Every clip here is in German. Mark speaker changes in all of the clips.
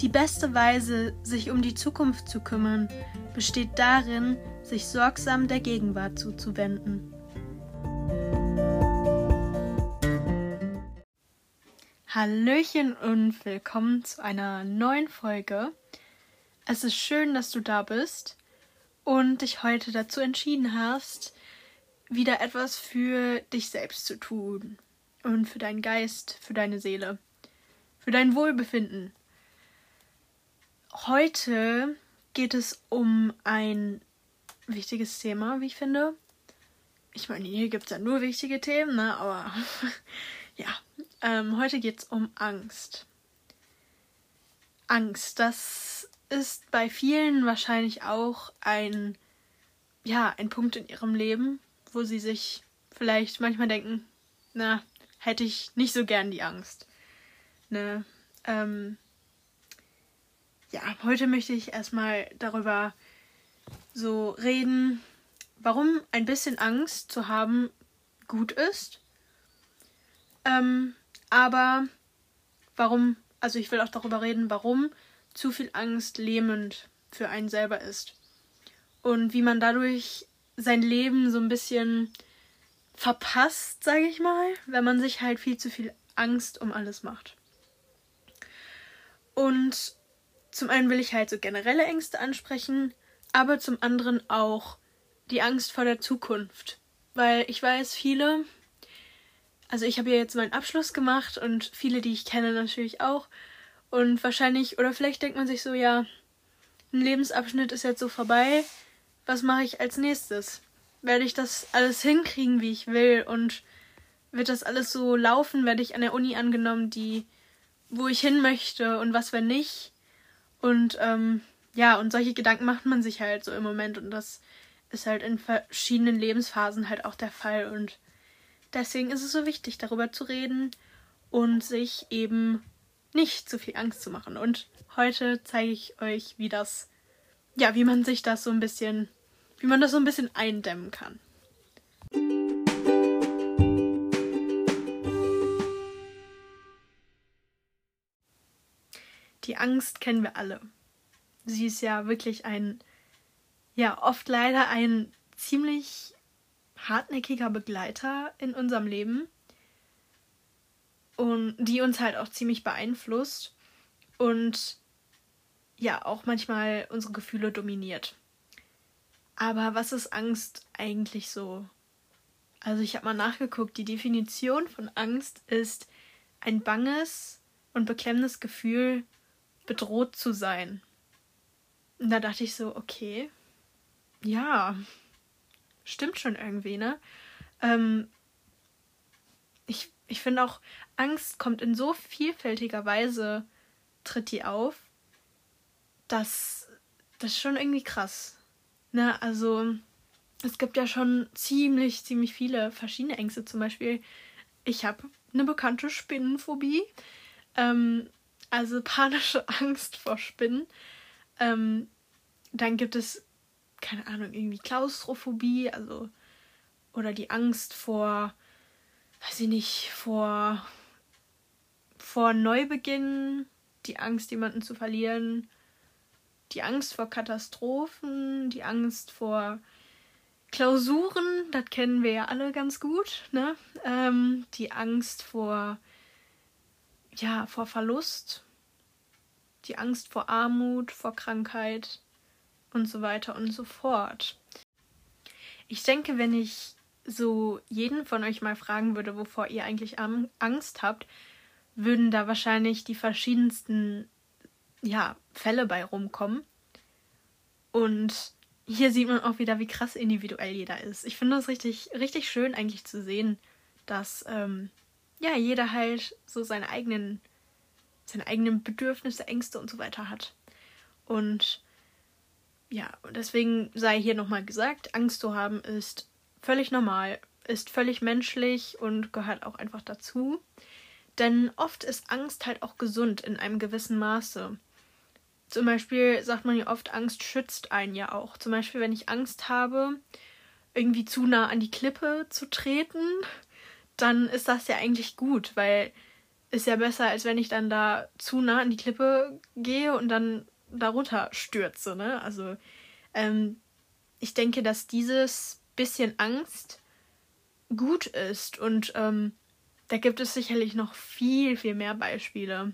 Speaker 1: Die beste Weise, sich um die Zukunft zu kümmern, besteht darin, sich sorgsam der Gegenwart zuzuwenden. Hallöchen und willkommen zu einer neuen Folge. Es ist schön, dass du da bist und dich heute dazu entschieden hast, wieder etwas für dich selbst zu tun und für deinen Geist, für deine Seele, für dein Wohlbefinden. Heute geht es um ein wichtiges Thema, wie ich finde. Ich meine, hier gibt es ja nur wichtige Themen, ne? aber ja, ähm, heute geht es um Angst. Angst, das ist bei vielen wahrscheinlich auch ein, ja, ein Punkt in ihrem Leben, wo sie sich vielleicht manchmal denken, na, hätte ich nicht so gern die Angst. Ne, ähm, ja, heute möchte ich erstmal darüber so reden, warum ein bisschen Angst zu haben gut ist. Ähm, aber warum, also ich will auch darüber reden, warum zu viel Angst lähmend für einen selber ist. Und wie man dadurch sein Leben so ein bisschen verpasst, sage ich mal, wenn man sich halt viel zu viel Angst um alles macht. Und zum einen will ich halt so generelle Ängste ansprechen, aber zum anderen auch die Angst vor der Zukunft. Weil ich weiß, viele, also ich habe ja jetzt meinen Abschluss gemacht und viele, die ich kenne, natürlich auch. Und wahrscheinlich, oder vielleicht denkt man sich so, ja, ein Lebensabschnitt ist jetzt so vorbei. Was mache ich als nächstes? Werde ich das alles hinkriegen, wie ich will? Und wird das alles so laufen? Werde ich an der Uni angenommen, die, wo ich hin möchte? Und was, wenn nicht? Und ähm, ja, und solche Gedanken macht man sich halt so im Moment und das ist halt in verschiedenen Lebensphasen halt auch der Fall und deswegen ist es so wichtig, darüber zu reden und sich eben nicht zu viel Angst zu machen. Und heute zeige ich euch, wie das, ja, wie man sich das so ein bisschen, wie man das so ein bisschen eindämmen kann. Die Angst kennen wir alle. Sie ist ja wirklich ein, ja, oft leider ein ziemlich hartnäckiger Begleiter in unserem Leben und die uns halt auch ziemlich beeinflusst und ja, auch manchmal unsere Gefühle dominiert. Aber was ist Angst eigentlich so? Also ich habe mal nachgeguckt, die Definition von Angst ist ein banges und beklemmendes Gefühl, bedroht zu sein. Und da dachte ich so, okay, ja, stimmt schon irgendwie, ne? Ähm, ich ich finde auch, Angst kommt in so vielfältiger Weise, tritt die auf, dass das ist schon irgendwie krass. Ne, also es gibt ja schon ziemlich, ziemlich viele verschiedene Ängste. Zum Beispiel, ich habe eine bekannte Spinnenphobie. Ähm, also panische Angst vor Spinnen. Ähm, dann gibt es, keine Ahnung, irgendwie Klaustrophobie, also oder die Angst vor, weiß ich nicht, vor, vor Neubeginn, die Angst, jemanden zu verlieren, die Angst vor Katastrophen, die Angst vor Klausuren, das kennen wir ja alle ganz gut, ne? Ähm, die Angst vor ja, vor Verlust, die Angst vor Armut, vor Krankheit und so weiter und so fort. Ich denke, wenn ich so jeden von euch mal fragen würde, wovor ihr eigentlich Angst habt, würden da wahrscheinlich die verschiedensten ja, Fälle bei rumkommen. Und hier sieht man auch wieder, wie krass individuell jeder ist. Ich finde es richtig, richtig schön eigentlich zu sehen, dass ähm, ja, jeder halt so seine eigenen, seine eigenen Bedürfnisse, Ängste und so weiter hat. Und ja, deswegen sei hier nochmal gesagt, Angst zu haben ist völlig normal, ist völlig menschlich und gehört auch einfach dazu. Denn oft ist Angst halt auch gesund in einem gewissen Maße. Zum Beispiel sagt man ja oft, Angst schützt einen ja auch. Zum Beispiel, wenn ich Angst habe, irgendwie zu nah an die Klippe zu treten, dann ist das ja eigentlich gut, weil ist ja besser, als wenn ich dann da zu nah an die Klippe gehe und dann darunter stürze. Ne? Also ähm, ich denke, dass dieses bisschen Angst gut ist und ähm, da gibt es sicherlich noch viel, viel mehr Beispiele.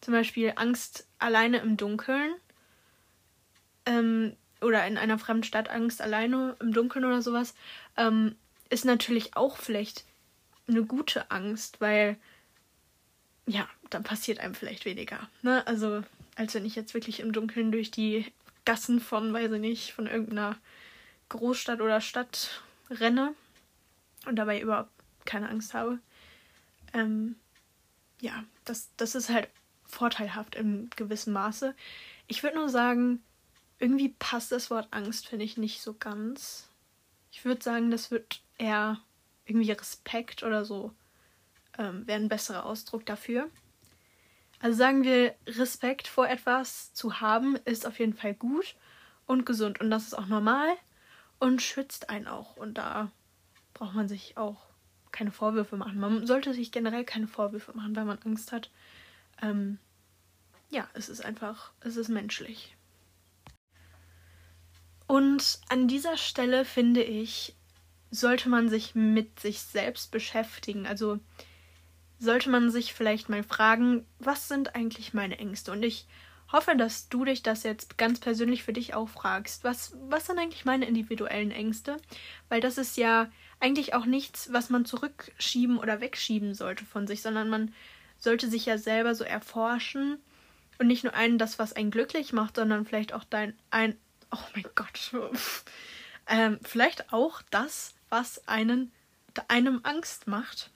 Speaker 1: Zum Beispiel Angst alleine im Dunkeln ähm, oder in einer fremden Stadt Angst alleine im Dunkeln oder sowas ähm, ist natürlich auch vielleicht eine gute Angst, weil ja, dann passiert einem vielleicht weniger. Ne? Also, als wenn ich jetzt wirklich im Dunkeln durch die Gassen von, weiß ich nicht, von irgendeiner Großstadt oder Stadt renne und dabei überhaupt keine Angst habe. Ähm, ja, das, das ist halt vorteilhaft im gewissen Maße. Ich würde nur sagen, irgendwie passt das Wort Angst, finde ich, nicht so ganz. Ich würde sagen, das wird eher irgendwie Respekt oder so ähm, wäre ein besserer Ausdruck dafür. Also sagen wir, Respekt vor etwas zu haben, ist auf jeden Fall gut und gesund. Und das ist auch normal und schützt einen auch. Und da braucht man sich auch keine Vorwürfe machen. Man sollte sich generell keine Vorwürfe machen, weil man Angst hat. Ähm, ja, es ist einfach, es ist menschlich. Und an dieser Stelle finde ich, sollte man sich mit sich selbst beschäftigen. Also sollte man sich vielleicht mal fragen, was sind eigentlich meine Ängste? Und ich hoffe, dass du dich das jetzt ganz persönlich für dich auch fragst. Was, was sind eigentlich meine individuellen Ängste? Weil das ist ja eigentlich auch nichts, was man zurückschieben oder wegschieben sollte von sich, sondern man sollte sich ja selber so erforschen und nicht nur einen das, was einen glücklich macht, sondern vielleicht auch dein ein oh mein Gott, ähm, vielleicht auch das, was einen einem Angst macht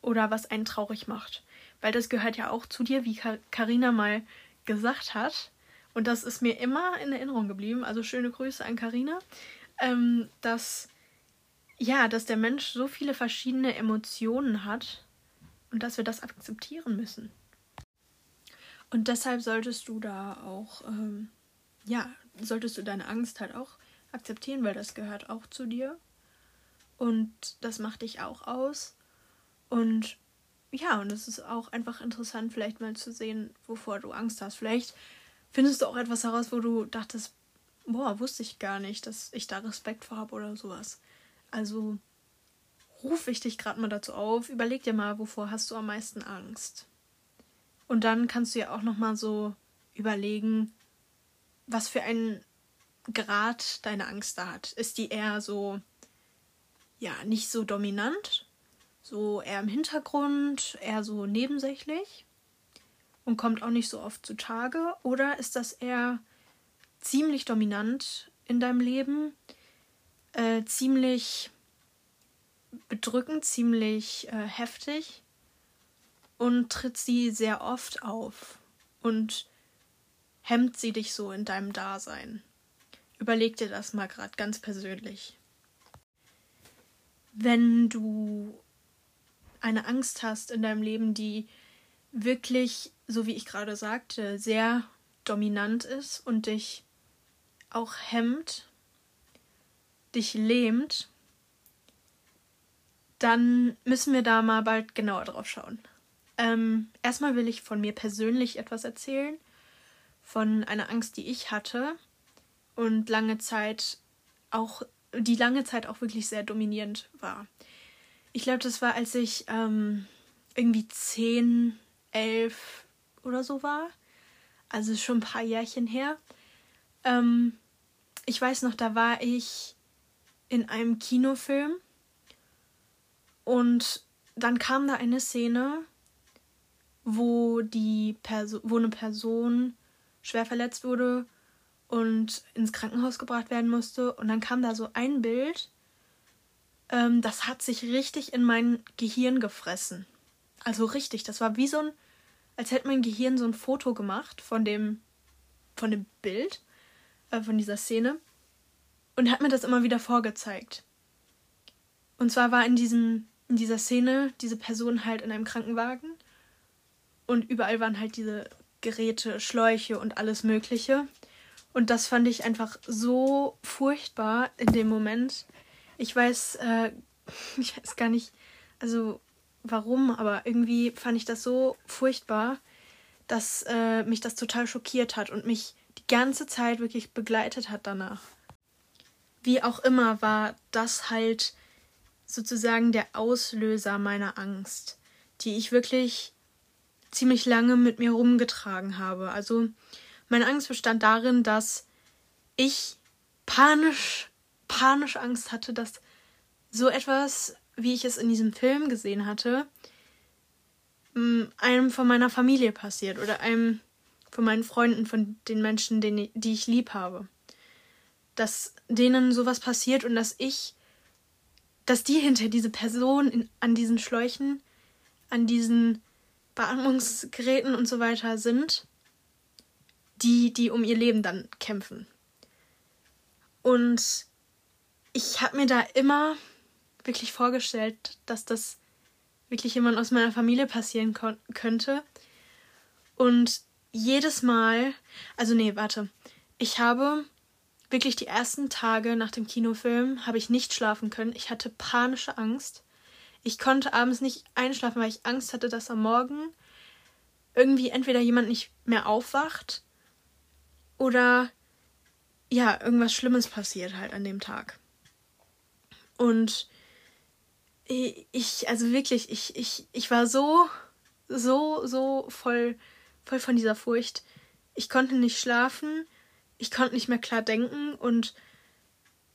Speaker 1: oder was einen traurig macht. Weil das gehört ja auch zu dir, wie Karina mal gesagt hat. Und das ist mir immer in Erinnerung geblieben. Also schöne Grüße an Karina, ähm, dass ja, dass der Mensch so viele verschiedene Emotionen hat und dass wir das akzeptieren müssen. Und deshalb solltest du da auch, ähm, ja, solltest du deine Angst halt auch akzeptieren, weil das gehört auch zu dir. Und das macht dich auch aus. Und ja, und es ist auch einfach interessant, vielleicht mal zu sehen, wovor du Angst hast. Vielleicht findest du auch etwas heraus, wo du dachtest, boah, wusste ich gar nicht, dass ich da Respekt vor habe oder sowas. Also ruf ich dich gerade mal dazu auf, überleg dir mal, wovor hast du am meisten Angst. Und dann kannst du ja auch noch mal so überlegen, was für einen Grad deine Angst da hat. Ist die eher so ja, nicht so dominant so eher im Hintergrund, eher so nebensächlich und kommt auch nicht so oft zutage? Oder ist das eher ziemlich dominant in deinem Leben, äh, ziemlich bedrückend, ziemlich äh, heftig und tritt sie sehr oft auf und hemmt sie dich so in deinem Dasein? Überleg dir das mal gerade ganz persönlich. Wenn du eine Angst hast in deinem Leben, die wirklich, so wie ich gerade sagte, sehr dominant ist und dich auch hemmt, dich lähmt, dann müssen wir da mal bald genauer drauf schauen. Ähm, erstmal will ich von mir persönlich etwas erzählen, von einer Angst, die ich hatte und lange Zeit auch, die lange Zeit auch wirklich sehr dominierend war ich glaube, das war, als ich ähm, irgendwie 10, 11 oder so war. Also schon ein paar Jährchen her. Ähm, ich weiß noch, da war ich in einem Kinofilm und dann kam da eine Szene, wo die Perso wo eine Person schwer verletzt wurde und ins Krankenhaus gebracht werden musste und dann kam da so ein Bild ähm, das hat sich richtig in mein Gehirn gefressen. Also richtig, das war wie so ein, als hätte mein Gehirn so ein Foto gemacht von dem, von dem Bild, äh, von dieser Szene und hat mir das immer wieder vorgezeigt. Und zwar war in diesem, in dieser Szene diese Person halt in einem Krankenwagen und überall waren halt diese Geräte, Schläuche und alles Mögliche. Und das fand ich einfach so furchtbar in dem Moment, ich weiß, äh, ich weiß gar nicht, also warum, aber irgendwie fand ich das so furchtbar, dass äh, mich das total schockiert hat und mich die ganze Zeit wirklich begleitet hat danach. Wie auch immer war das halt sozusagen der Auslöser meiner Angst, die ich wirklich ziemlich lange mit mir rumgetragen habe. Also meine Angst bestand darin, dass ich panisch, panisch Angst hatte, dass so etwas, wie ich es in diesem Film gesehen hatte, einem von meiner Familie passiert oder einem von meinen Freunden, von den Menschen, den, die ich lieb habe. Dass denen sowas passiert und dass ich, dass die hinter diese Person in, an diesen Schläuchen, an diesen Beatmungsgeräten und so weiter sind, die, die um ihr Leben dann kämpfen. Und ich habe mir da immer wirklich vorgestellt, dass das wirklich jemand aus meiner Familie passieren könnte. Und jedes Mal, also nee, warte, ich habe wirklich die ersten Tage nach dem Kinofilm habe ich nicht schlafen können. Ich hatte panische Angst. Ich konnte abends nicht einschlafen, weil ich Angst hatte, dass am Morgen irgendwie entweder jemand nicht mehr aufwacht oder ja, irgendwas Schlimmes passiert halt an dem Tag. Und ich, also wirklich, ich, ich, ich war so, so, so voll, voll von dieser Furcht. Ich konnte nicht schlafen, ich konnte nicht mehr klar denken und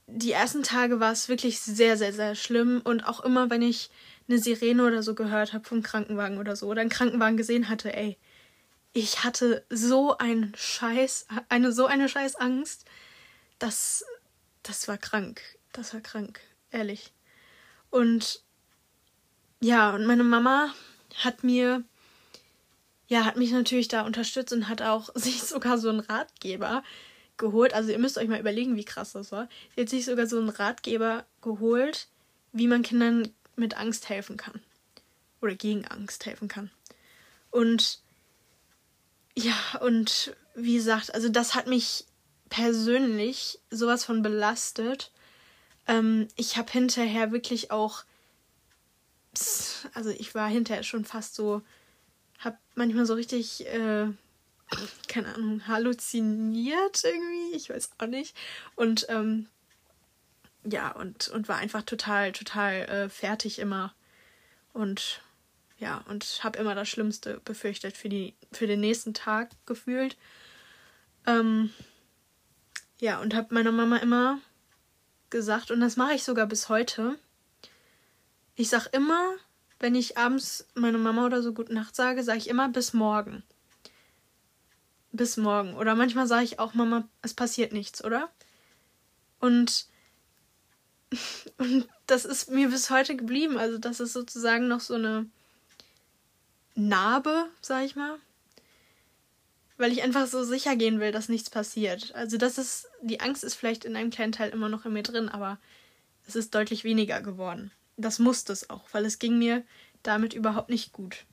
Speaker 1: die ersten Tage war es wirklich sehr, sehr, sehr schlimm. Und auch immer, wenn ich eine Sirene oder so gehört habe vom Krankenwagen oder so oder einen Krankenwagen gesehen hatte, ey, ich hatte so einen Scheiß, eine so eine Scheiß Angst, dass das war krank. Das war krank, ehrlich. Und ja, und meine Mama hat mir ja, hat mich natürlich da unterstützt und hat auch sich sogar so einen Ratgeber geholt. Also ihr müsst euch mal überlegen, wie krass das war. Sie hat sich sogar so einen Ratgeber geholt, wie man Kindern mit Angst helfen kann. Oder gegen Angst helfen kann. Und ja, und wie gesagt, also das hat mich persönlich sowas von belastet. Ähm, ich habe hinterher wirklich auch, also ich war hinterher schon fast so, habe manchmal so richtig, äh, keine Ahnung, halluziniert irgendwie, ich weiß auch nicht. Und ähm, ja, und, und war einfach total, total äh, fertig immer. Und ja, und habe immer das Schlimmste befürchtet für, die, für den nächsten Tag gefühlt. Ähm, ja, und habe meiner Mama immer gesagt, und das mache ich sogar bis heute. Ich sag immer, wenn ich abends meiner Mama oder so Gute Nacht sage, sage ich immer bis morgen. Bis morgen. Oder manchmal sage ich auch, Mama, es passiert nichts, oder? Und, und das ist mir bis heute geblieben. Also, das ist sozusagen noch so eine Narbe, sag ich mal. Weil ich einfach so sicher gehen will, dass nichts passiert. Also das ist, die Angst ist vielleicht in einem kleinen Teil immer noch in mir drin, aber es ist deutlich weniger geworden. Das musste es auch, weil es ging mir damit überhaupt nicht gut.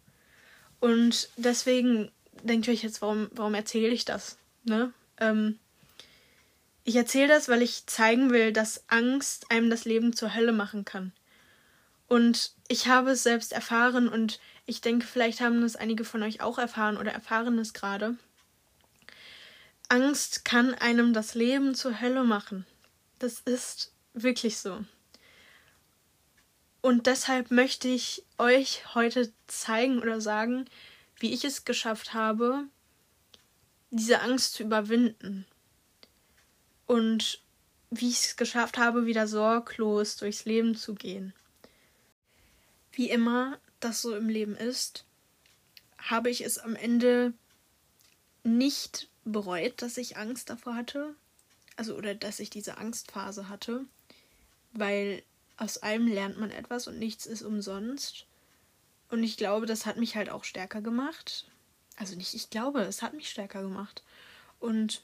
Speaker 1: Und deswegen denkt ihr euch jetzt, warum, warum erzähle ich das? Ne? Ähm, ich erzähle das, weil ich zeigen will, dass Angst einem das Leben zur Hölle machen kann. Und ich habe es selbst erfahren und ich denke, vielleicht haben es einige von euch auch erfahren oder erfahren es gerade. Angst kann einem das Leben zur Hölle machen. Das ist wirklich so. Und deshalb möchte ich euch heute zeigen oder sagen, wie ich es geschafft habe, diese Angst zu überwinden. Und wie ich es geschafft habe, wieder sorglos durchs Leben zu gehen. Wie immer das so im Leben ist, habe ich es am Ende nicht bereut, dass ich Angst davor hatte. Also, oder dass ich diese Angstphase hatte. Weil aus allem lernt man etwas und nichts ist umsonst. Und ich glaube, das hat mich halt auch stärker gemacht. Also nicht, ich glaube, es hat mich stärker gemacht. Und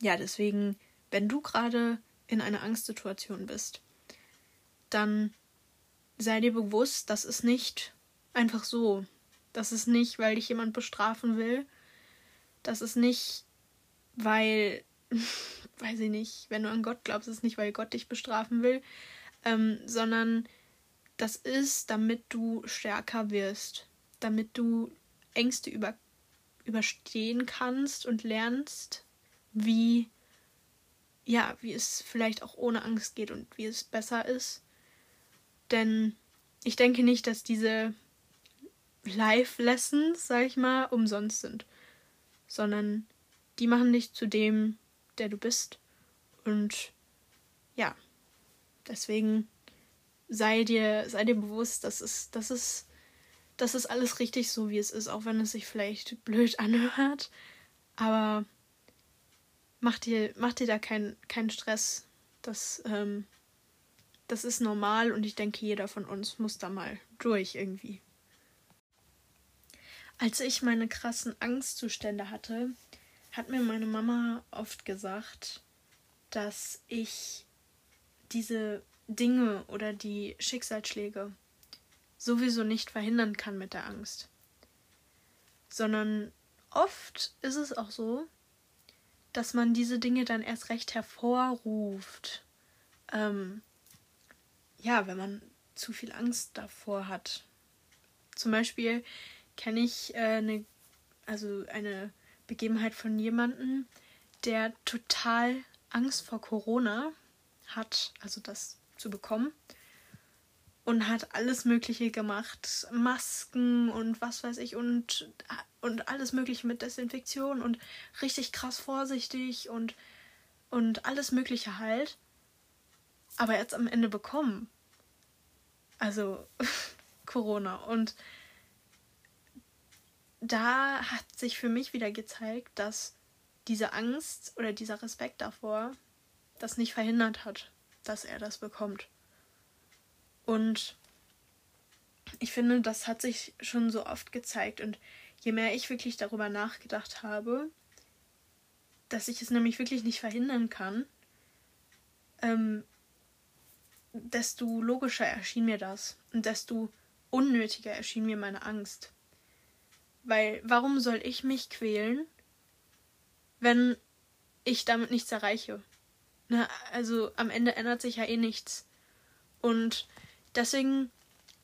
Speaker 1: ja, deswegen, wenn du gerade in einer Angstsituation bist, dann sei dir bewusst, das ist nicht einfach so. Das ist nicht, weil dich jemand bestrafen will. Das ist nicht, weil, weiß ich nicht, wenn du an Gott glaubst, ist nicht, weil Gott dich bestrafen will, ähm, sondern das ist, damit du stärker wirst, damit du Ängste über, überstehen kannst und lernst, wie ja, wie es vielleicht auch ohne Angst geht und wie es besser ist. Denn ich denke nicht, dass diese Live-Lessons, sag ich mal, umsonst sind, sondern die machen dich zu dem, der du bist. Und ja, deswegen sei dir, sei dir bewusst, dass es, dass es, das ist alles richtig so, wie es ist, auch wenn es sich vielleicht blöd anhört. Aber mach dir, mach dir da keinen kein Stress. Das, ähm, das ist normal und ich denke, jeder von uns muss da mal durch irgendwie. Als ich meine krassen Angstzustände hatte, hat mir meine Mama oft gesagt, dass ich diese Dinge oder die Schicksalsschläge sowieso nicht verhindern kann mit der Angst. Sondern oft ist es auch so, dass man diese Dinge dann erst recht hervorruft. Ähm, ja, wenn man zu viel Angst davor hat. Zum Beispiel kenne ich äh, eine, also eine Begebenheit von jemandem, der total Angst vor Corona hat, also das zu bekommen. Und hat alles Mögliche gemacht. Masken und was weiß ich und, und alles Mögliche mit Desinfektion und richtig krass vorsichtig und, und alles Mögliche halt. Aber jetzt am Ende bekommen. Also Corona. Und da hat sich für mich wieder gezeigt, dass diese Angst oder dieser Respekt davor das nicht verhindert hat, dass er das bekommt. Und ich finde, das hat sich schon so oft gezeigt. Und je mehr ich wirklich darüber nachgedacht habe, dass ich es nämlich wirklich nicht verhindern kann, ähm, desto logischer erschien mir das. Und desto unnötiger erschien mir meine Angst. Weil warum soll ich mich quälen, wenn ich damit nichts erreiche? Na, also am Ende ändert sich ja eh nichts. Und deswegen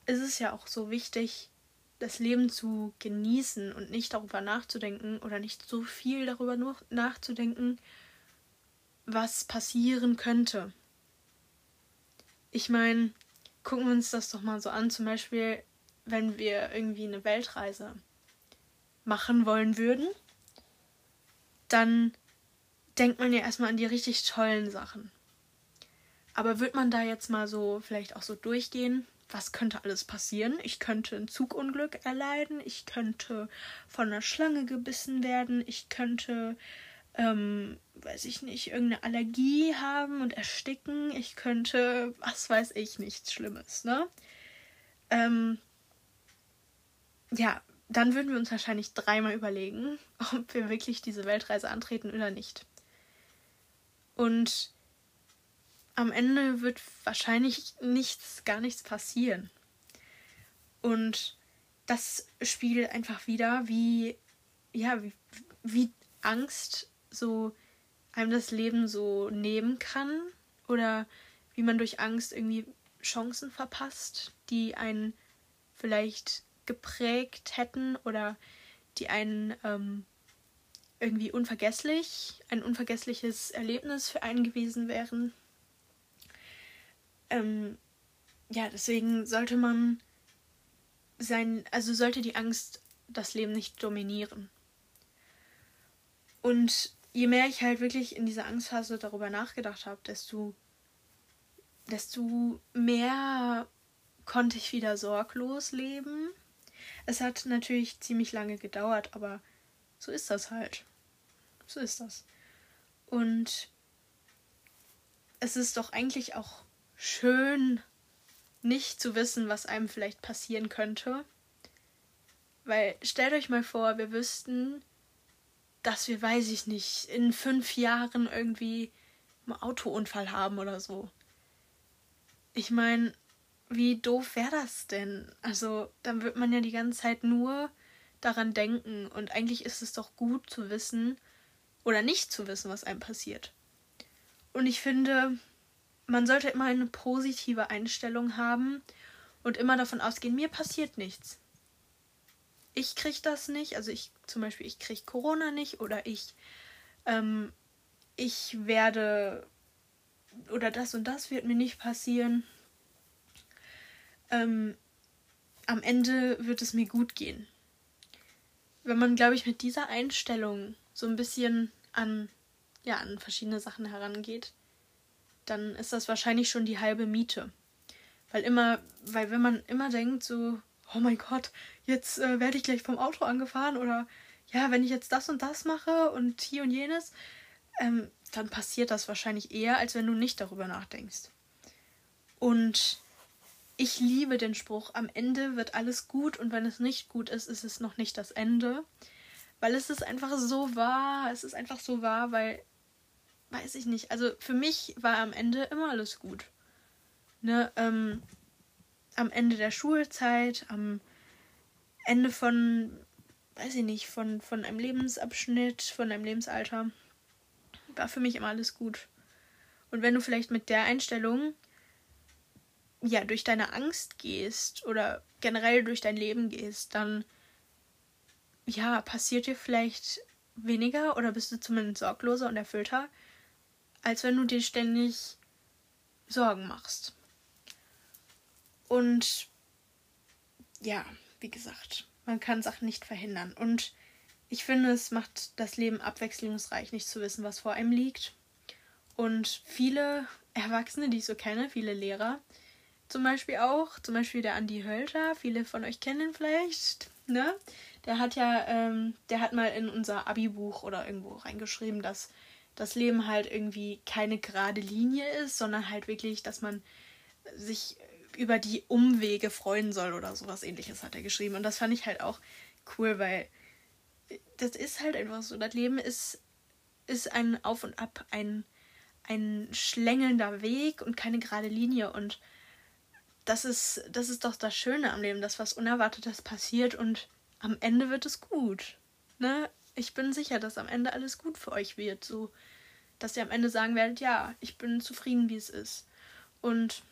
Speaker 1: ist es ja auch so wichtig, das Leben zu genießen und nicht darüber nachzudenken oder nicht so viel darüber nachzudenken, was passieren könnte. Ich meine, gucken wir uns das doch mal so an, zum Beispiel, wenn wir irgendwie eine Weltreise machen wollen würden, dann denkt man ja erstmal an die richtig tollen Sachen. Aber wird man da jetzt mal so vielleicht auch so durchgehen, was könnte alles passieren? Ich könnte ein Zugunglück erleiden, ich könnte von einer Schlange gebissen werden, ich könnte, ähm, weiß ich nicht, irgendeine Allergie haben und ersticken, ich könnte, was weiß ich, nichts Schlimmes, ne? Ähm, ja, dann würden wir uns wahrscheinlich dreimal überlegen, ob wir wirklich diese Weltreise antreten oder nicht. Und am Ende wird wahrscheinlich nichts, gar nichts passieren. Und das spiegelt einfach wieder, wie, ja, wie, wie Angst so einem das Leben so nehmen kann oder wie man durch Angst irgendwie Chancen verpasst, die einen vielleicht geprägt hätten oder die einen ähm, irgendwie unvergesslich, ein unvergessliches Erlebnis für einen gewesen wären. Ähm, ja, deswegen sollte man sein, also sollte die Angst das Leben nicht dominieren. Und je mehr ich halt wirklich in dieser Angstphase darüber nachgedacht habe, desto, desto mehr konnte ich wieder sorglos leben es hat natürlich ziemlich lange gedauert, aber so ist das halt. So ist das. Und es ist doch eigentlich auch schön, nicht zu wissen, was einem vielleicht passieren könnte. Weil stellt euch mal vor, wir wüssten, dass wir, weiß ich nicht, in fünf Jahren irgendwie einen Autounfall haben oder so. Ich meine, wie doof wäre das denn? Also, dann wird man ja die ganze Zeit nur daran denken. Und eigentlich ist es doch gut zu wissen oder nicht zu wissen, was einem passiert. Und ich finde, man sollte immer eine positive Einstellung haben und immer davon ausgehen, mir passiert nichts. Ich kriege das nicht, also ich zum Beispiel, ich kriege Corona nicht oder ich, ähm, ich werde oder das und das wird mir nicht passieren. Ähm, am Ende wird es mir gut gehen. Wenn man, glaube ich, mit dieser Einstellung so ein bisschen an, ja, an verschiedene Sachen herangeht, dann ist das wahrscheinlich schon die halbe Miete. Weil immer, weil wenn man immer denkt, so, oh mein Gott, jetzt äh, werde ich gleich vom Auto angefahren oder ja, wenn ich jetzt das und das mache und hier und jenes, ähm, dann passiert das wahrscheinlich eher, als wenn du nicht darüber nachdenkst. Und ich liebe den Spruch, am Ende wird alles gut und wenn es nicht gut ist, ist es noch nicht das Ende. Weil es ist einfach so wahr, es ist einfach so wahr, weil, weiß ich nicht, also für mich war am Ende immer alles gut. Ne, ähm, am Ende der Schulzeit, am Ende von, weiß ich nicht, von, von einem Lebensabschnitt, von einem Lebensalter, war für mich immer alles gut. Und wenn du vielleicht mit der Einstellung ja durch deine Angst gehst oder generell durch dein Leben gehst, dann ja, passiert dir vielleicht weniger oder bist du zumindest sorgloser und erfüllter, als wenn du dir ständig Sorgen machst. Und ja, wie gesagt, man kann Sachen nicht verhindern. Und ich finde, es macht das Leben abwechslungsreich, nicht zu wissen, was vor einem liegt. Und viele Erwachsene, die ich so kenne, viele Lehrer, zum Beispiel auch, zum Beispiel der Andi Hölter, viele von euch kennen vielleicht, ne? Der hat ja, ähm, der hat mal in unser Abi-Buch oder irgendwo reingeschrieben, dass das Leben halt irgendwie keine gerade Linie ist, sondern halt wirklich, dass man sich über die Umwege freuen soll oder sowas ähnliches hat er geschrieben. Und das fand ich halt auch cool, weil das ist halt einfach so. Das Leben ist, ist ein Auf und Ab, ein, ein schlängelnder Weg und keine gerade Linie. Und das ist, das ist doch das Schöne am Leben, dass was Unerwartetes passiert und am Ende wird es gut. Ne? Ich bin sicher, dass am Ende alles gut für euch wird. So, dass ihr am Ende sagen werdet, ja, ich bin zufrieden, wie es ist. Und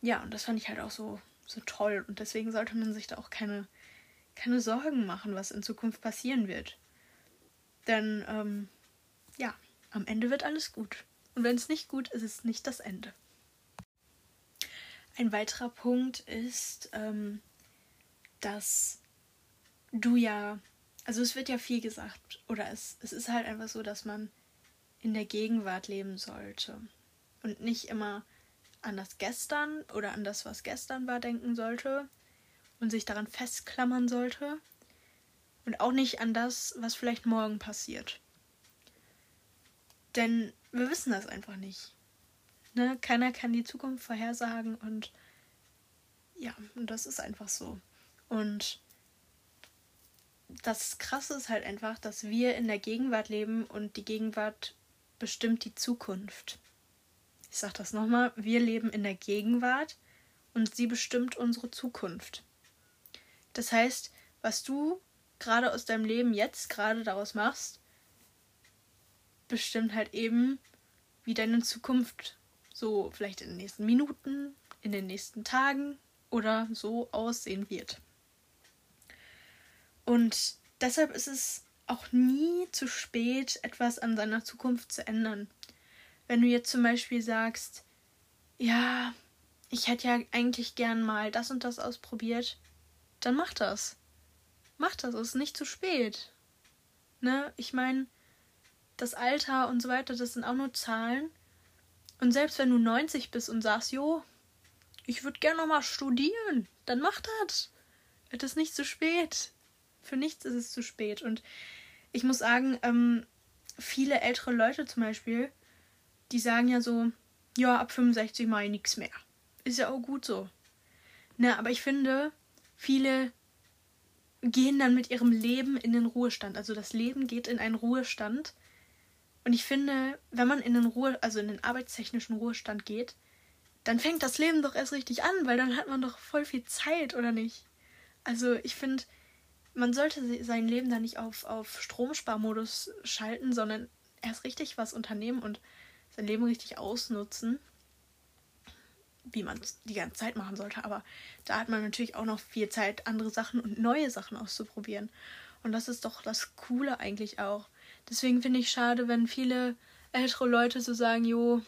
Speaker 1: ja, und das fand ich halt auch so, so toll. Und deswegen sollte man sich da auch keine, keine Sorgen machen, was in Zukunft passieren wird. Denn, ähm, ja, am Ende wird alles gut. Und wenn es nicht gut ist, ist es nicht das Ende. Ein weiterer Punkt ist, ähm, dass du ja, also es wird ja viel gesagt, oder es, es ist halt einfach so, dass man in der Gegenwart leben sollte und nicht immer an das Gestern oder an das, was gestern war, denken sollte und sich daran festklammern sollte und auch nicht an das, was vielleicht morgen passiert. Denn wir wissen das einfach nicht. Ne? Keiner kann die Zukunft vorhersagen und ja, und das ist einfach so. Und das Krasse ist halt einfach, dass wir in der Gegenwart leben und die Gegenwart bestimmt die Zukunft. Ich sag das nochmal, wir leben in der Gegenwart und sie bestimmt unsere Zukunft. Das heißt, was du gerade aus deinem Leben jetzt gerade daraus machst, bestimmt halt eben, wie deine Zukunft so vielleicht in den nächsten Minuten, in den nächsten Tagen oder so aussehen wird. Und deshalb ist es auch nie zu spät, etwas an seiner Zukunft zu ändern. Wenn du jetzt zum Beispiel sagst, ja, ich hätte ja eigentlich gern mal das und das ausprobiert, dann mach das. Mach das, es ist nicht zu spät. Ne? Ich meine, das Alter und so weiter, das sind auch nur Zahlen. Und selbst wenn du 90 bist und sagst, jo, ich würde gerne noch mal studieren, dann mach das. Es ist nicht zu spät. Für nichts ist es zu spät. Und ich muss sagen, ähm, viele ältere Leute zum Beispiel, die sagen ja so, ja, ab 65 mache ich nichts mehr. Ist ja auch gut so. Ne, aber ich finde, viele gehen dann mit ihrem Leben in den Ruhestand. Also das Leben geht in einen Ruhestand. Und ich finde, wenn man in den Ruhe, also in den arbeitstechnischen Ruhestand geht, dann fängt das Leben doch erst richtig an, weil dann hat man doch voll viel Zeit, oder nicht? Also ich finde, man sollte sein Leben da nicht auf, auf Stromsparmodus schalten, sondern erst richtig was unternehmen und sein Leben richtig ausnutzen. wie man es die ganze Zeit machen sollte. Aber da hat man natürlich auch noch viel Zeit, andere Sachen und neue Sachen auszuprobieren. Und das ist doch das Coole eigentlich auch. Deswegen finde ich schade, wenn viele ältere Leute so sagen, jo,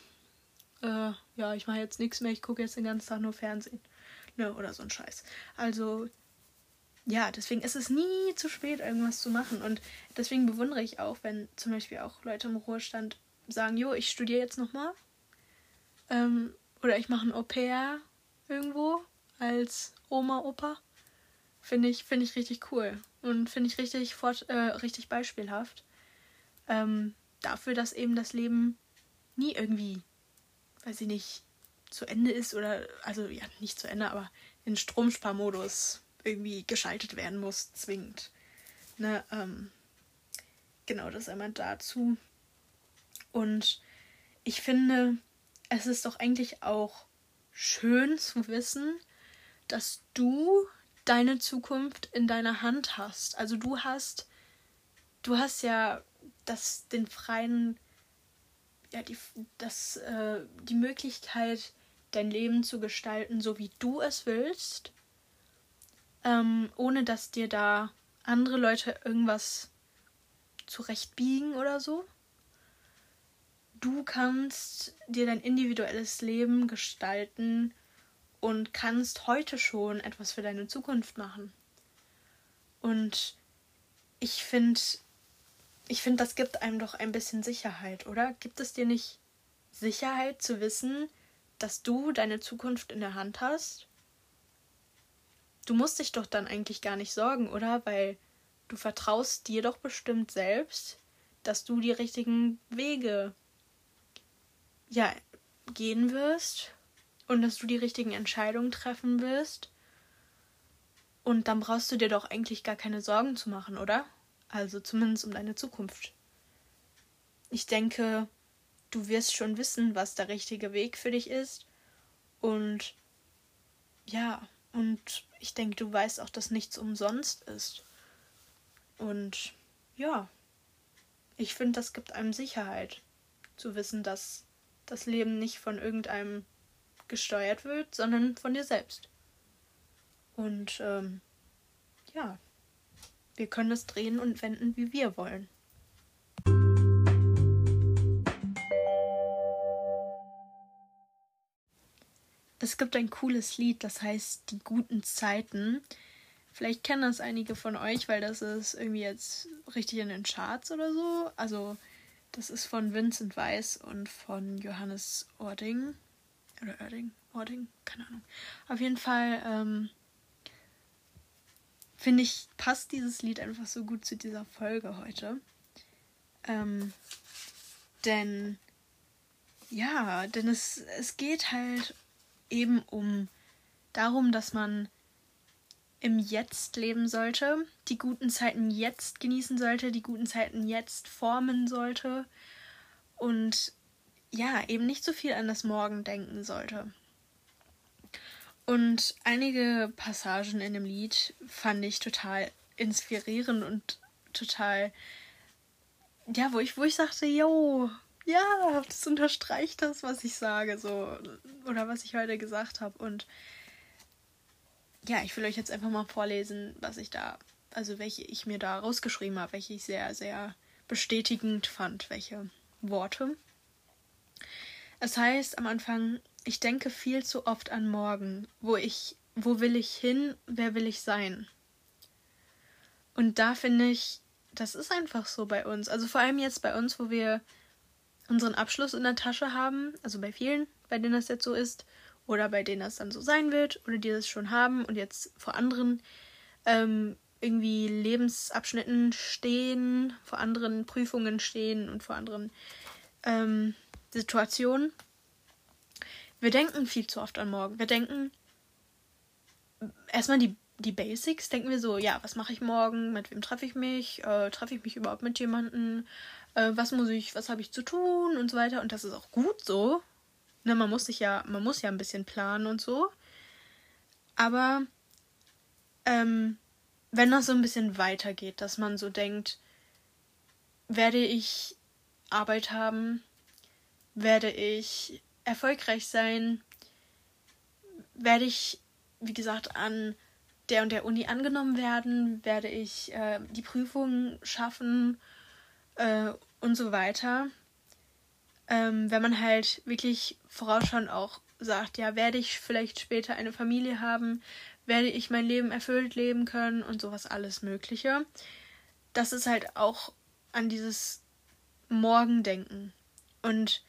Speaker 1: äh, ja, ich mache jetzt nichts mehr, ich gucke jetzt den ganzen Tag nur Fernsehen. Ne, oder so ein Scheiß. Also, ja, deswegen ist es nie zu spät, irgendwas zu machen. Und deswegen bewundere ich auch, wenn zum Beispiel auch Leute im Ruhestand sagen, jo, ich studiere jetzt nochmal. Ähm, oder ich mache ein Au-pair irgendwo als Oma, Opa. Finde ich, find ich richtig cool. Und finde ich richtig, fort, äh, richtig beispielhaft. Ähm, dafür, dass eben das Leben nie irgendwie, weiß ich nicht, zu Ende ist oder, also ja, nicht zu Ende, aber in Stromsparmodus irgendwie geschaltet werden muss, zwingend. Ne, ähm, genau, das einmal dazu. Und ich finde, es ist doch eigentlich auch schön zu wissen, dass du deine Zukunft in deiner Hand hast. Also du hast, du hast ja das, den freien, ja, die, das, äh, die Möglichkeit, dein Leben zu gestalten, so wie du es willst, ähm, ohne dass dir da andere Leute irgendwas zurechtbiegen oder so du kannst dir dein individuelles Leben gestalten und kannst heute schon etwas für deine Zukunft machen. Und ich finde, ich finde, das gibt einem doch ein bisschen Sicherheit, oder? Gibt es dir nicht Sicherheit zu wissen, dass du deine Zukunft in der Hand hast? Du musst dich doch dann eigentlich gar nicht sorgen, oder? Weil du vertraust dir doch bestimmt selbst, dass du die richtigen Wege ja, gehen wirst und dass du die richtigen Entscheidungen treffen wirst. Und dann brauchst du dir doch eigentlich gar keine Sorgen zu machen, oder? Also zumindest um deine Zukunft. Ich denke, du wirst schon wissen, was der richtige Weg für dich ist. Und ja, und ich denke, du weißt auch, dass nichts umsonst ist. Und ja, ich finde, das gibt einem Sicherheit, zu wissen, dass das Leben nicht von irgendeinem gesteuert wird, sondern von dir selbst. Und ähm, ja, wir können es drehen und wenden, wie wir wollen. Es gibt ein cooles Lied, das heißt Die guten Zeiten. Vielleicht kennen das einige von euch, weil das ist irgendwie jetzt richtig in den Charts oder so. Also das ist von Vincent Weiss und von Johannes Ording. Oder Erding? Ording? Keine Ahnung. Auf jeden Fall ähm, finde ich, passt dieses Lied einfach so gut zu dieser Folge heute. Ähm, denn ja, denn es, es geht halt eben um darum, dass man im Jetzt leben sollte, die guten Zeiten jetzt genießen sollte, die guten Zeiten jetzt formen sollte und ja, eben nicht so viel an das Morgen denken sollte. Und einige Passagen in dem Lied fand ich total inspirierend und total, ja, wo ich, wo ich sagte, yo, ja, das unterstreicht das, was ich sage, so, oder was ich heute gesagt habe. Und ja, ich will euch jetzt einfach mal vorlesen, was ich da, also welche ich mir da rausgeschrieben habe, welche ich sehr, sehr bestätigend fand, welche Worte. Es heißt am Anfang, ich denke viel zu oft an morgen, wo ich, wo will ich hin, wer will ich sein? Und da finde ich, das ist einfach so bei uns. Also vor allem jetzt bei uns, wo wir unseren Abschluss in der Tasche haben, also bei vielen, bei denen das jetzt so ist, oder bei denen das dann so sein wird oder die das schon haben und jetzt vor anderen ähm, irgendwie Lebensabschnitten stehen, vor anderen Prüfungen stehen und vor anderen ähm, Situationen. Wir denken viel zu oft an morgen. Wir denken erstmal die, die Basics, denken wir so, ja, was mache ich morgen, mit wem treffe ich mich, äh, treffe ich mich überhaupt mit jemandem, äh, was muss ich, was habe ich zu tun und so weiter. Und das ist auch gut so, Ne, man muss sich ja, man muss ja ein bisschen planen und so. Aber ähm, wenn das so ein bisschen weitergeht, dass man so denkt, werde ich Arbeit haben, werde ich erfolgreich sein, werde ich, wie gesagt, an der und der Uni angenommen werden? Werde ich äh, die Prüfungen schaffen äh, und so weiter? Ähm, wenn man halt wirklich vorausschauend auch sagt, ja, werde ich vielleicht später eine Familie haben? Werde ich mein Leben erfüllt leben können und sowas alles Mögliche? Das ist halt auch an dieses Morgendenken. Und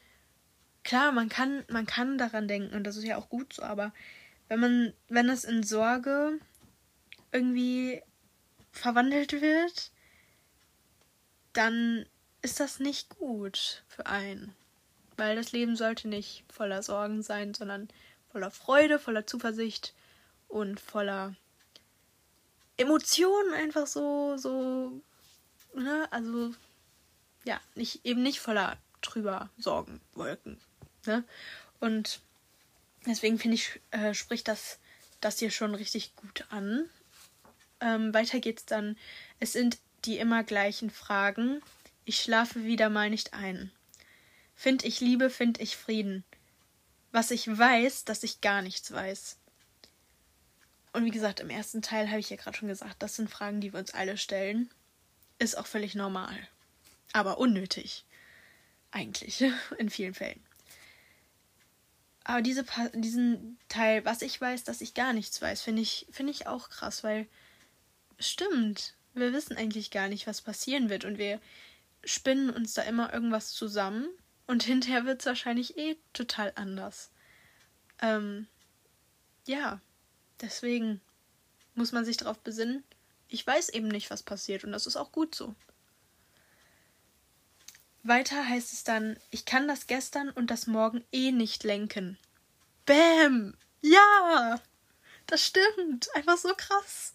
Speaker 1: klar, man kann, man kann daran denken und das ist ja auch gut so, aber wenn man, wenn es in Sorge irgendwie verwandelt wird, dann ist das nicht gut für einen. Weil das Leben sollte nicht voller Sorgen sein, sondern voller Freude, voller Zuversicht und voller Emotionen einfach so, so, ne, also, ja, nicht, eben nicht voller trüber Sorgenwolken, ne, und deswegen finde ich, äh, spricht das, das hier schon richtig gut an. Ähm, weiter geht's dann. Es sind die immer gleichen Fragen. Ich schlafe wieder mal nicht ein. Find ich Liebe, find ich Frieden. Was ich weiß, dass ich gar nichts weiß. Und wie gesagt, im ersten Teil habe ich ja gerade schon gesagt, das sind Fragen, die wir uns alle stellen. Ist auch völlig normal. Aber unnötig. Eigentlich. In vielen Fällen. Aber diese, diesen Teil, was ich weiß, dass ich gar nichts weiß, finde ich, find ich auch krass, weil Stimmt. Wir wissen eigentlich gar nicht, was passieren wird und wir spinnen uns da immer irgendwas zusammen und hinterher wird es wahrscheinlich eh total anders. Ähm, ja, deswegen muss man sich darauf besinnen. Ich weiß eben nicht, was passiert und das ist auch gut so. Weiter heißt es dann, ich kann das gestern und das morgen eh nicht lenken. Bäm! Ja! Das stimmt. Einfach so krass.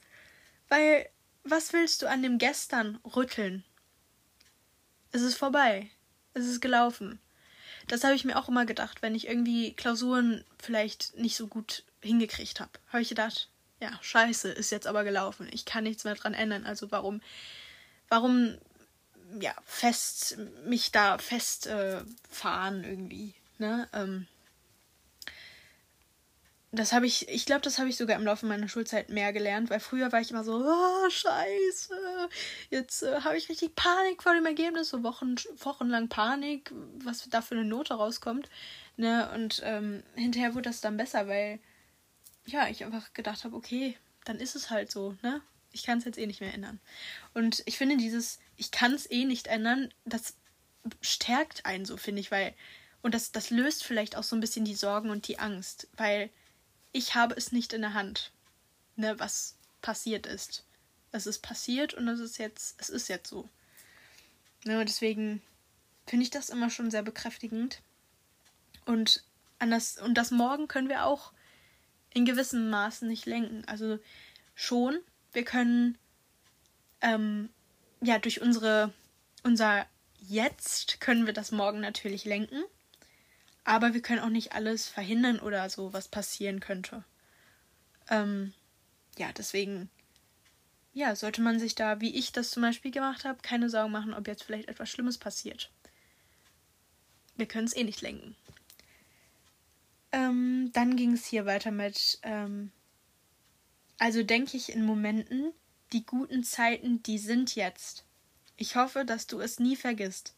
Speaker 1: Weil, was willst du an dem gestern rütteln? Es ist vorbei. Es ist gelaufen. Das habe ich mir auch immer gedacht, wenn ich irgendwie Klausuren vielleicht nicht so gut hingekriegt habe. Habe ich gedacht, ja, scheiße, ist jetzt aber gelaufen. Ich kann nichts mehr dran ändern. Also warum, warum, ja, fest, mich da festfahren äh, irgendwie, ne? Ähm, das habe ich, ich glaube, das habe ich sogar im Laufe meiner Schulzeit mehr gelernt, weil früher war ich immer so, oh, scheiße, jetzt äh, habe ich richtig Panik vor dem Ergebnis, so Wochen, wochenlang Panik, was da für eine Note rauskommt. Ne? Und ähm, hinterher wurde das dann besser, weil ja, ich einfach gedacht habe, okay, dann ist es halt so, ne? Ich kann es jetzt eh nicht mehr ändern. Und ich finde dieses, ich kann es eh nicht ändern, das stärkt einen so, finde ich, weil, und das, das löst vielleicht auch so ein bisschen die Sorgen und die Angst, weil ich habe es nicht in der Hand, ne, was passiert ist. Es ist passiert und es ist jetzt, es ist jetzt so. Ne, deswegen finde ich das immer schon sehr bekräftigend. Und an das, und das Morgen können wir auch in gewissem Maßen nicht lenken. Also schon, wir können ähm, ja durch unsere unser Jetzt können wir das Morgen natürlich lenken. Aber wir können auch nicht alles verhindern oder so, was passieren könnte. Ähm, ja, deswegen, ja, sollte man sich da, wie ich das zum Beispiel gemacht habe, keine Sorgen machen, ob jetzt vielleicht etwas Schlimmes passiert. Wir können es eh nicht lenken. Ähm, dann ging es hier weiter mit, ähm, also denke ich in Momenten, die guten Zeiten, die sind jetzt. Ich hoffe, dass du es nie vergisst.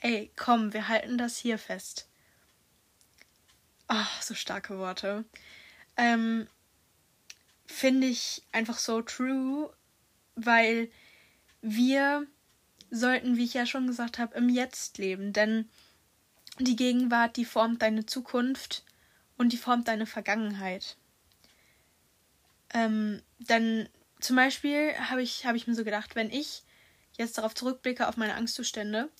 Speaker 1: Ey, komm, wir halten das hier fest. Ach, so starke Worte. Ähm, Finde ich einfach so true, weil wir sollten, wie ich ja schon gesagt habe, im Jetzt leben. Denn die Gegenwart, die formt deine Zukunft und die formt deine Vergangenheit. Ähm, denn zum Beispiel habe ich, hab ich mir so gedacht, wenn ich jetzt darauf zurückblicke, auf meine Angstzustände,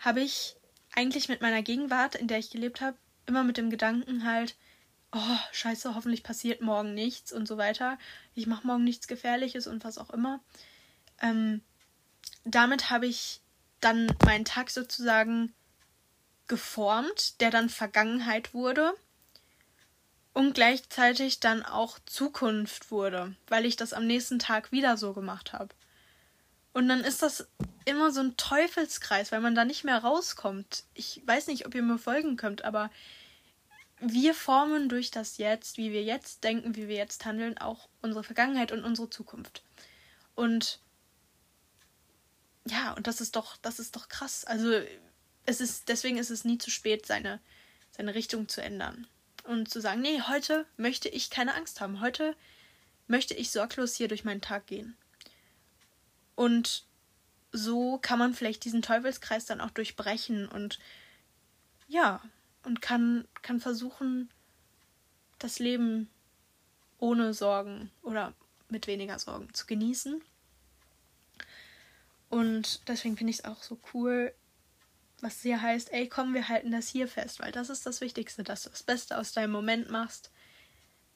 Speaker 1: habe ich eigentlich mit meiner Gegenwart, in der ich gelebt habe, immer mit dem Gedanken halt, oh, scheiße, hoffentlich passiert morgen nichts und so weiter. Ich mache morgen nichts Gefährliches und was auch immer. Ähm, damit habe ich dann meinen Tag sozusagen geformt, der dann Vergangenheit wurde und gleichzeitig dann auch Zukunft wurde, weil ich das am nächsten Tag wieder so gemacht habe. Und dann ist das immer so ein Teufelskreis, weil man da nicht mehr rauskommt. Ich weiß nicht, ob ihr mir folgen könnt, aber wir formen durch das Jetzt, wie wir jetzt denken, wie wir jetzt handeln, auch unsere Vergangenheit und unsere Zukunft. Und ja, und das ist doch, das ist doch krass. Also es ist, deswegen ist es nie zu spät, seine, seine Richtung zu ändern. Und zu sagen, nee, heute möchte ich keine Angst haben. Heute möchte ich sorglos hier durch meinen Tag gehen. Und so kann man vielleicht diesen Teufelskreis dann auch durchbrechen und ja, und kann, kann versuchen, das Leben ohne Sorgen oder mit weniger Sorgen zu genießen. Und deswegen finde ich es auch so cool, was hier heißt, ey, komm, wir halten das hier fest, weil das ist das Wichtigste, dass du das Beste aus deinem Moment machst.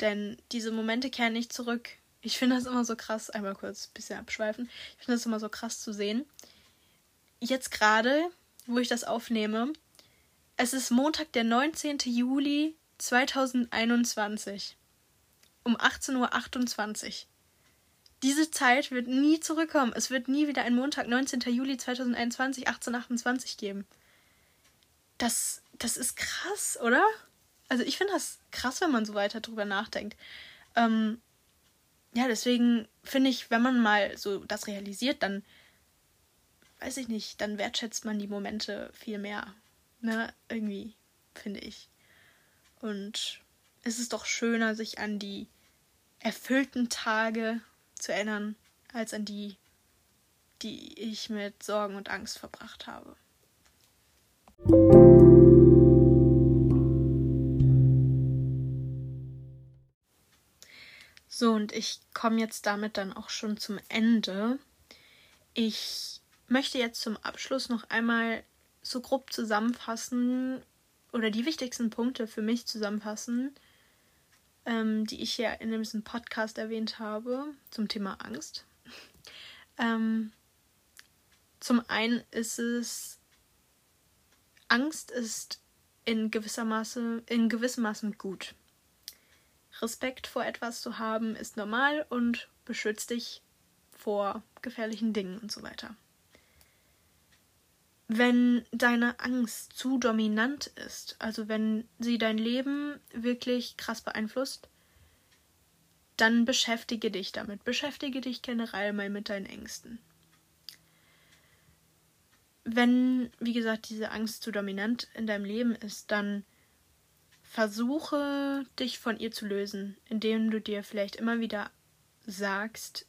Speaker 1: Denn diese Momente kehren nicht zurück. Ich finde das immer so krass, einmal kurz ein bisschen abschweifen. Ich finde das immer so krass zu sehen. Jetzt gerade, wo ich das aufnehme, es ist Montag, der 19. Juli 2021 um 18.28 Uhr. Diese Zeit wird nie zurückkommen. Es wird nie wieder ein Montag, 19. Juli 2021, 1828 geben. Das, das ist krass, oder? Also ich finde das krass, wenn man so weiter drüber nachdenkt. Ähm, ja, deswegen finde ich, wenn man mal so das realisiert, dann weiß ich nicht, dann wertschätzt man die Momente viel mehr. Ne, irgendwie, finde ich. Und es ist doch schöner, sich an die erfüllten Tage zu erinnern, als an die, die ich mit Sorgen und Angst verbracht habe. So, und ich komme jetzt damit dann auch schon zum Ende. Ich möchte jetzt zum Abschluss noch einmal so grob zusammenfassen oder die wichtigsten Punkte für mich zusammenfassen, ähm, die ich hier in diesem Podcast erwähnt habe zum Thema Angst. Ähm, zum einen ist es, Angst ist in gewisser Maße, in gewissem Maße gut. Respekt vor etwas zu haben ist normal und beschützt dich vor gefährlichen Dingen und so weiter. Wenn deine Angst zu dominant ist, also wenn sie dein Leben wirklich krass beeinflusst, dann beschäftige dich damit. Beschäftige dich generell mal mit deinen Ängsten. Wenn, wie gesagt, diese Angst zu dominant in deinem Leben ist, dann versuche dich von ihr zu lösen, indem du dir vielleicht immer wieder sagst,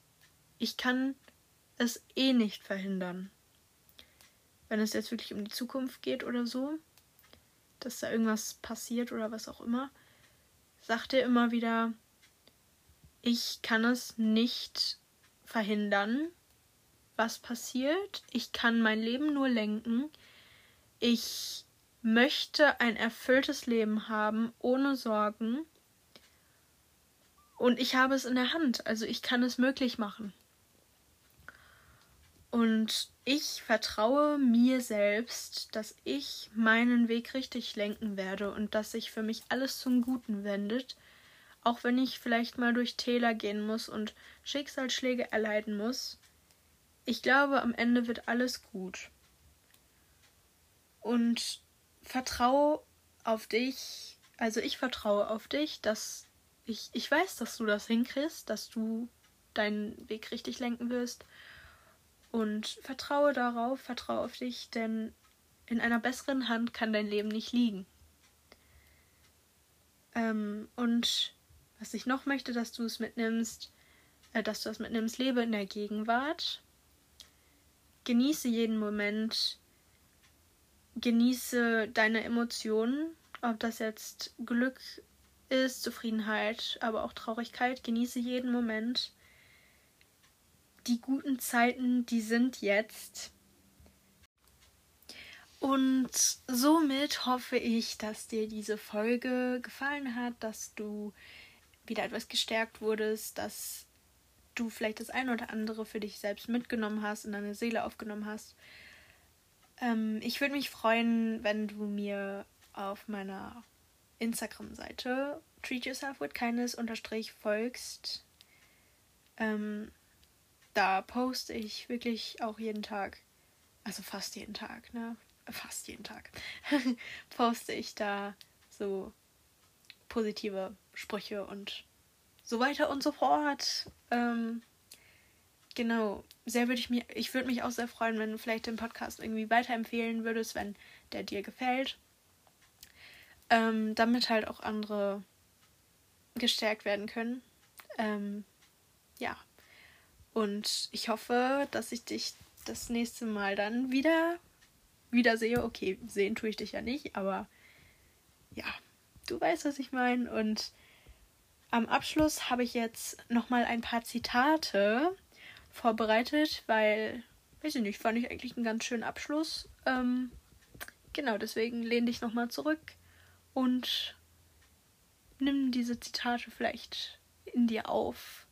Speaker 1: ich kann es eh nicht verhindern wenn es jetzt wirklich um die Zukunft geht oder so, dass da irgendwas passiert oder was auch immer, sagt er immer wieder, ich kann es nicht verhindern, was passiert. Ich kann mein Leben nur lenken. Ich möchte ein erfülltes Leben haben, ohne Sorgen. Und ich habe es in der Hand, also ich kann es möglich machen. Und ich vertraue mir selbst, dass ich meinen Weg richtig lenken werde und dass sich für mich alles zum Guten wendet, auch wenn ich vielleicht mal durch Täler gehen muss und Schicksalsschläge erleiden muss. Ich glaube, am Ende wird alles gut. Und vertraue auf dich, also ich vertraue auf dich, dass ich, ich weiß, dass du das hinkriegst, dass du deinen Weg richtig lenken wirst und vertraue darauf, vertraue auf dich, denn in einer besseren Hand kann dein Leben nicht liegen. Ähm, und was ich noch möchte, dass du es mitnimmst, äh, dass du es mitnimmst, lebe in der Gegenwart. Genieße jeden Moment. Genieße deine Emotionen, ob das jetzt Glück ist, Zufriedenheit, aber auch Traurigkeit. Genieße jeden Moment die guten Zeiten, die sind jetzt. Und somit hoffe ich, dass dir diese Folge gefallen hat, dass du wieder etwas gestärkt wurdest, dass du vielleicht das ein oder andere für dich selbst mitgenommen hast, in deine Seele aufgenommen hast. Ähm, ich würde mich freuen, wenn du mir auf meiner Instagram-Seite treat yourself with kindness unterstrich folgst. Ähm, da poste ich wirklich auch jeden Tag, also fast jeden Tag, ne? Fast jeden Tag, poste ich da so positive Sprüche und so weiter und so fort. Ähm, genau, sehr würde ich mir, ich würde mich auch sehr freuen, wenn du vielleicht den Podcast irgendwie weiterempfehlen würdest, wenn der dir gefällt. Ähm, damit halt auch andere gestärkt werden können. Ähm, ja. Und ich hoffe, dass ich dich das nächste Mal dann wieder wiedersehe. Okay, sehen tue ich dich ja nicht, aber ja, du weißt, was ich meine. Und am Abschluss habe ich jetzt nochmal ein paar Zitate vorbereitet, weil, weiß ich nicht, fand ich eigentlich einen ganz schönen Abschluss. Ähm, genau, deswegen lehn dich nochmal zurück und nimm diese Zitate vielleicht in dir auf.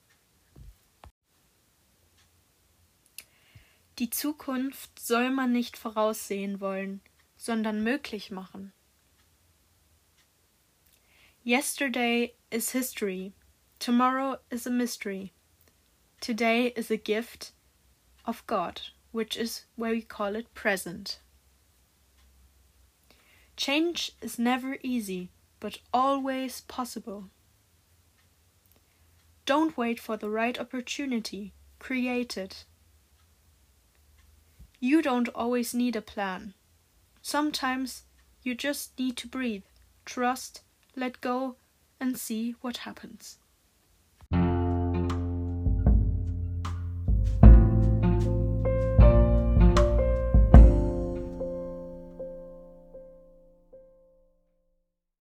Speaker 1: Die Zukunft soll man nicht voraussehen wollen, sondern möglich machen. Yesterday is history, tomorrow is a mystery. Today is a gift of God, which is why we call it present. Change is never easy, but always possible. Don't wait for the right opportunity, create it. You don't always need a plan. Sometimes you just need to breathe, trust, let go, and see what happens.